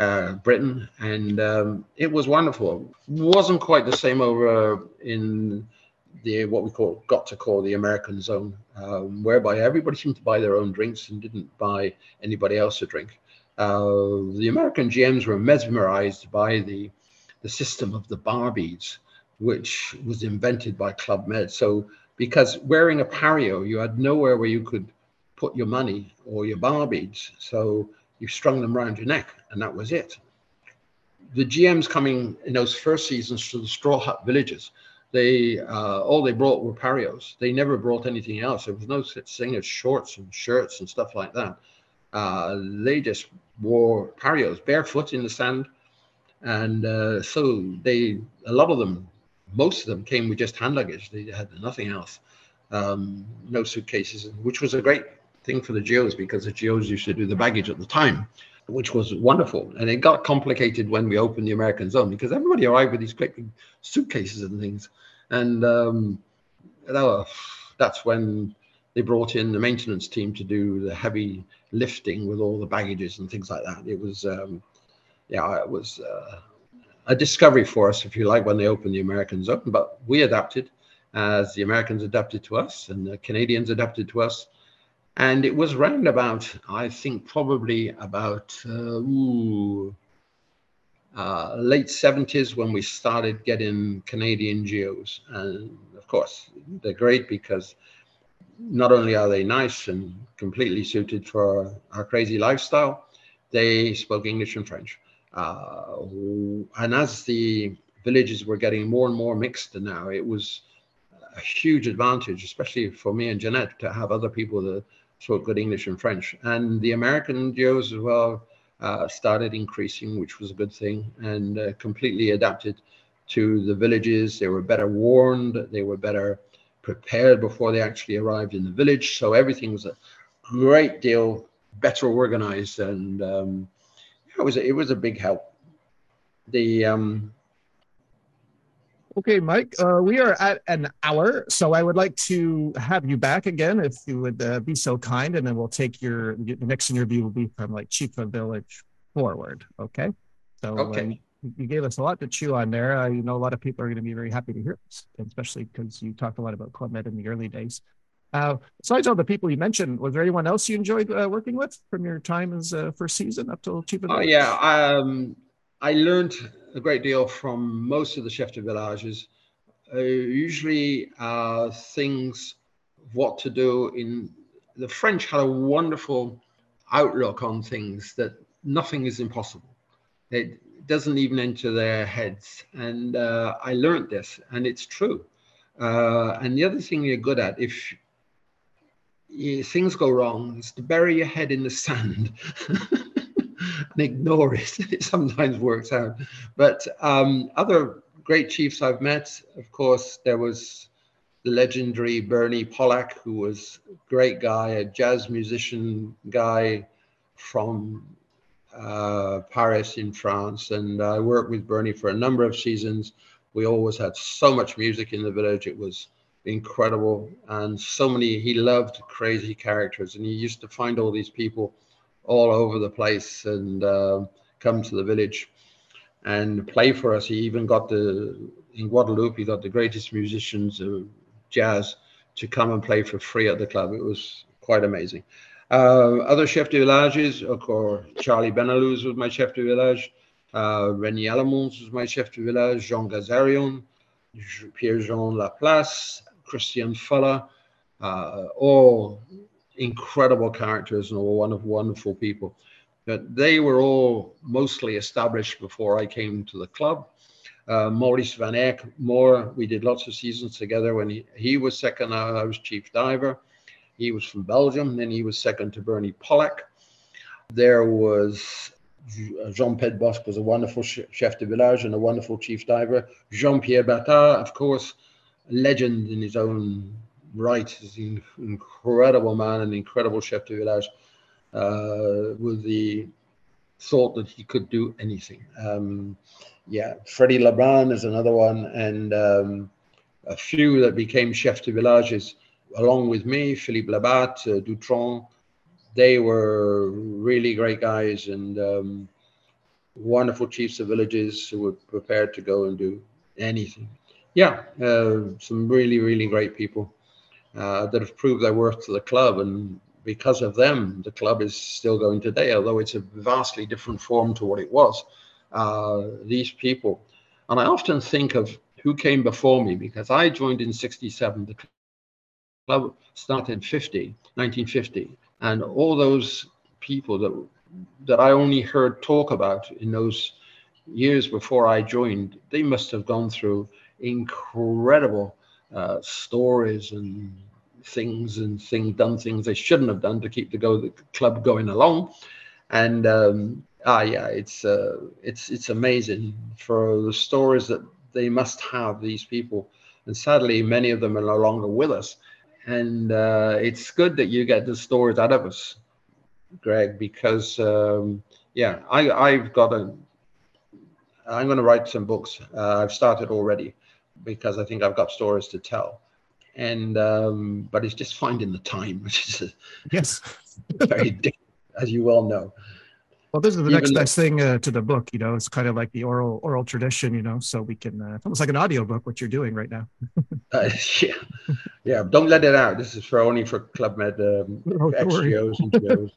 Uh, Britain, and um, it was wonderful. wasn't quite the same over in the what we call got to call the American zone, um, whereby everybody seemed to buy their own drinks and didn't buy anybody else a drink. Uh, the American GMs were mesmerized by the the system of the Barbies, which was invented by Club Med. So because wearing a pario, you had nowhere where you could put your money or your Barbies. So you strung them around your neck, and that was it. The GMs coming in those first seasons to the straw hut villages they uh, all they brought were parios. They never brought anything else. There was no such thing as shorts and shirts and stuff like that. Uh, they just wore parios, barefoot in the sand, and uh, so they a lot of them, most of them came with just hand luggage. They had nothing else, um, no suitcases, which was a great thing for the GOs because the GOs used to do the baggage at the time which was wonderful. And it got complicated when we opened the American zone because everybody arrived with these big suitcases and things. And um, that's when they brought in the maintenance team to do the heavy lifting with all the baggages and things like that. It was, um, yeah, it was uh, a discovery for us, if you like, when they opened the American zone. But we adapted as the Americans adapted to us and the Canadians adapted to us. And it was round about, I think, probably about uh, ooh, uh, late 70s when we started getting Canadian GOs. And of course, they're great because not only are they nice and completely suited for our crazy lifestyle, they spoke English and French. Uh, and as the villages were getting more and more mixed now, it was a huge advantage, especially for me and Jeanette, to have other people that spoke good English and French. And the American GOs as well uh, started increasing, which was a good thing, and uh, completely adapted to the villages. They were better warned, they were better prepared before they actually arrived in the village. So everything was a great deal better organized, and um, it was a, it was a big help. The um, Okay, Mike, uh, we are at an hour, so I would like to have you back again if you would uh, be so kind, and then we'll take your the next interview will be from like Chifa Village forward. Okay, so okay. Uh, you gave us a lot to chew on there. Uh, you know, a lot of people are going to be very happy to hear this, especially because you talked a lot about Club Med in the early days. Uh, besides all the people you mentioned, was there anyone else you enjoyed uh, working with from your time as uh, first season up till Chifa? Village? Oh yeah, um, I learned a great deal from most of the chef de villages. Uh, usually, uh, things what to do in the French had a wonderful outlook on things that nothing is impossible. It doesn't even enter their heads, and uh, I learned this, and it's true. Uh, and the other thing you're good at, if you, things go wrong, is to bury your head in the sand. <laughs> ignore it. <laughs> It sometimes works out. But um, other great chiefs I've met, of course, there was the legendary Bernie Pollack, who was a great guy, a jazz musician guy from uh, Paris in France. And I worked with Bernie for a number of seasons. We always had so much music in the village. It was incredible. And so many, he loved crazy characters. And he used to find all these people all over the place and uh, come to the village and play for us. He even got the in Guadeloupe. He got the greatest musicians of jazz to come and play for free at the club. It was quite amazing. Uh, other chef de villages, of course, Charlie Benalouz was my chef de village. Uh, René Alamons was my chef de village. Jean Gazarion, Pierre-Jean Laplace, Christian Fuller, uh, all incredible characters and all wonderful, wonderful people. But they were all mostly established before I came to the club. Uh, Maurice Van Eyck, more, we did lots of seasons together when he, he was second, I was chief diver. He was from Belgium, then he was second to Bernie Pollack. There was Jean-Pierre Bosque was a wonderful chef de village and a wonderful chief diver. Jean-Pierre Batard, of course, legend in his own right is an incredible man, an incredible chef de village, uh, with the thought that he could do anything. Um, yeah, Freddie Lebrun is another one, and um, a few that became chef de villages along with me, Philippe Labat, uh, Dutron. They were really great guys and um, wonderful chiefs of villages who were prepared to go and do anything. Yeah, uh, some really, really great people uh, that have proved their worth to the club. And because of them, the club is still going today, although it's a vastly different form to what it was. Uh, these people, and I often think of who came before me because I joined in 67. The club started in 50, 1950. And all those people that that I only heard talk about in those years before I joined, they must have gone through incredible uh, stories and things and thing done things they shouldn't have done to keep the go the club going along. And um, ah yeah it's uh, it's it's amazing for the stories that they must have these people. And sadly many of them are no longer with us. And uh, it's good that you get the stories out of us greg because um, yeah i i've got a i'm going to write some books. Uh, i've started already because I think I've got stories to tell. And um, but it's just finding the time, <laughs> which is yes, <laughs> very difficult, as you well know. Well, this is the Even next best thing uh, to the book. You know, it's kind of like the oral oral tradition. You know, so we can uh, almost like an audio book. What you're doing right now. <laughs> uh, yeah, yeah. Don't let it out. This is for only for Club Med um, oh, XGOs and GOs.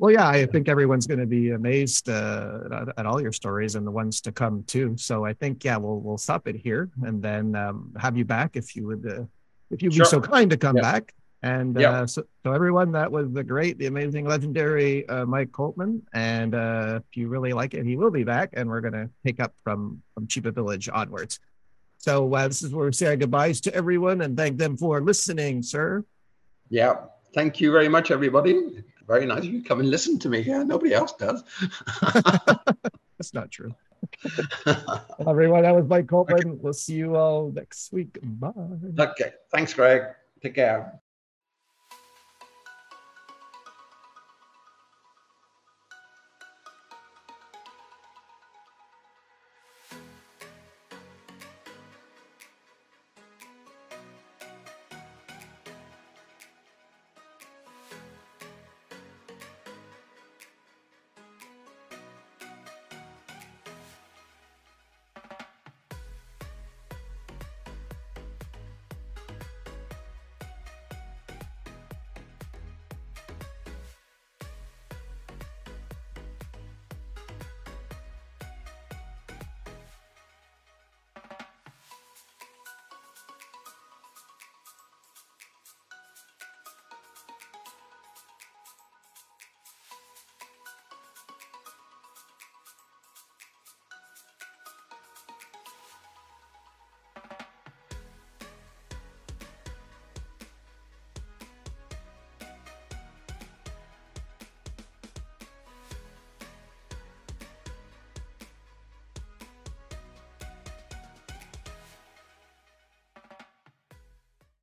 Well, yeah, I think everyone's going to be amazed uh, at, all your stories and the ones to come too. So I think, yeah, we'll we'll stop it here and then um, have you back if you would, uh, if you'd sure. be so kind to come back. And uh, so, so, everyone, that was the great, the amazing, legendary uh, Mike Coltman. And uh, if you really like it, he will be back, and we're going to pick up from from Chief of Village onwards. So uh, this is where we say our goodbyes to everyone and thank them for listening, sir. Yeah, thank you very much, everybody very nice. You come and listen to me. Yeah, nobody else does. <laughs> That's not true. <laughs> Everyone, that was Mike Coltman. Okay. We'll see you all next week. Bye. Okay. Thanks, Greg. Take care.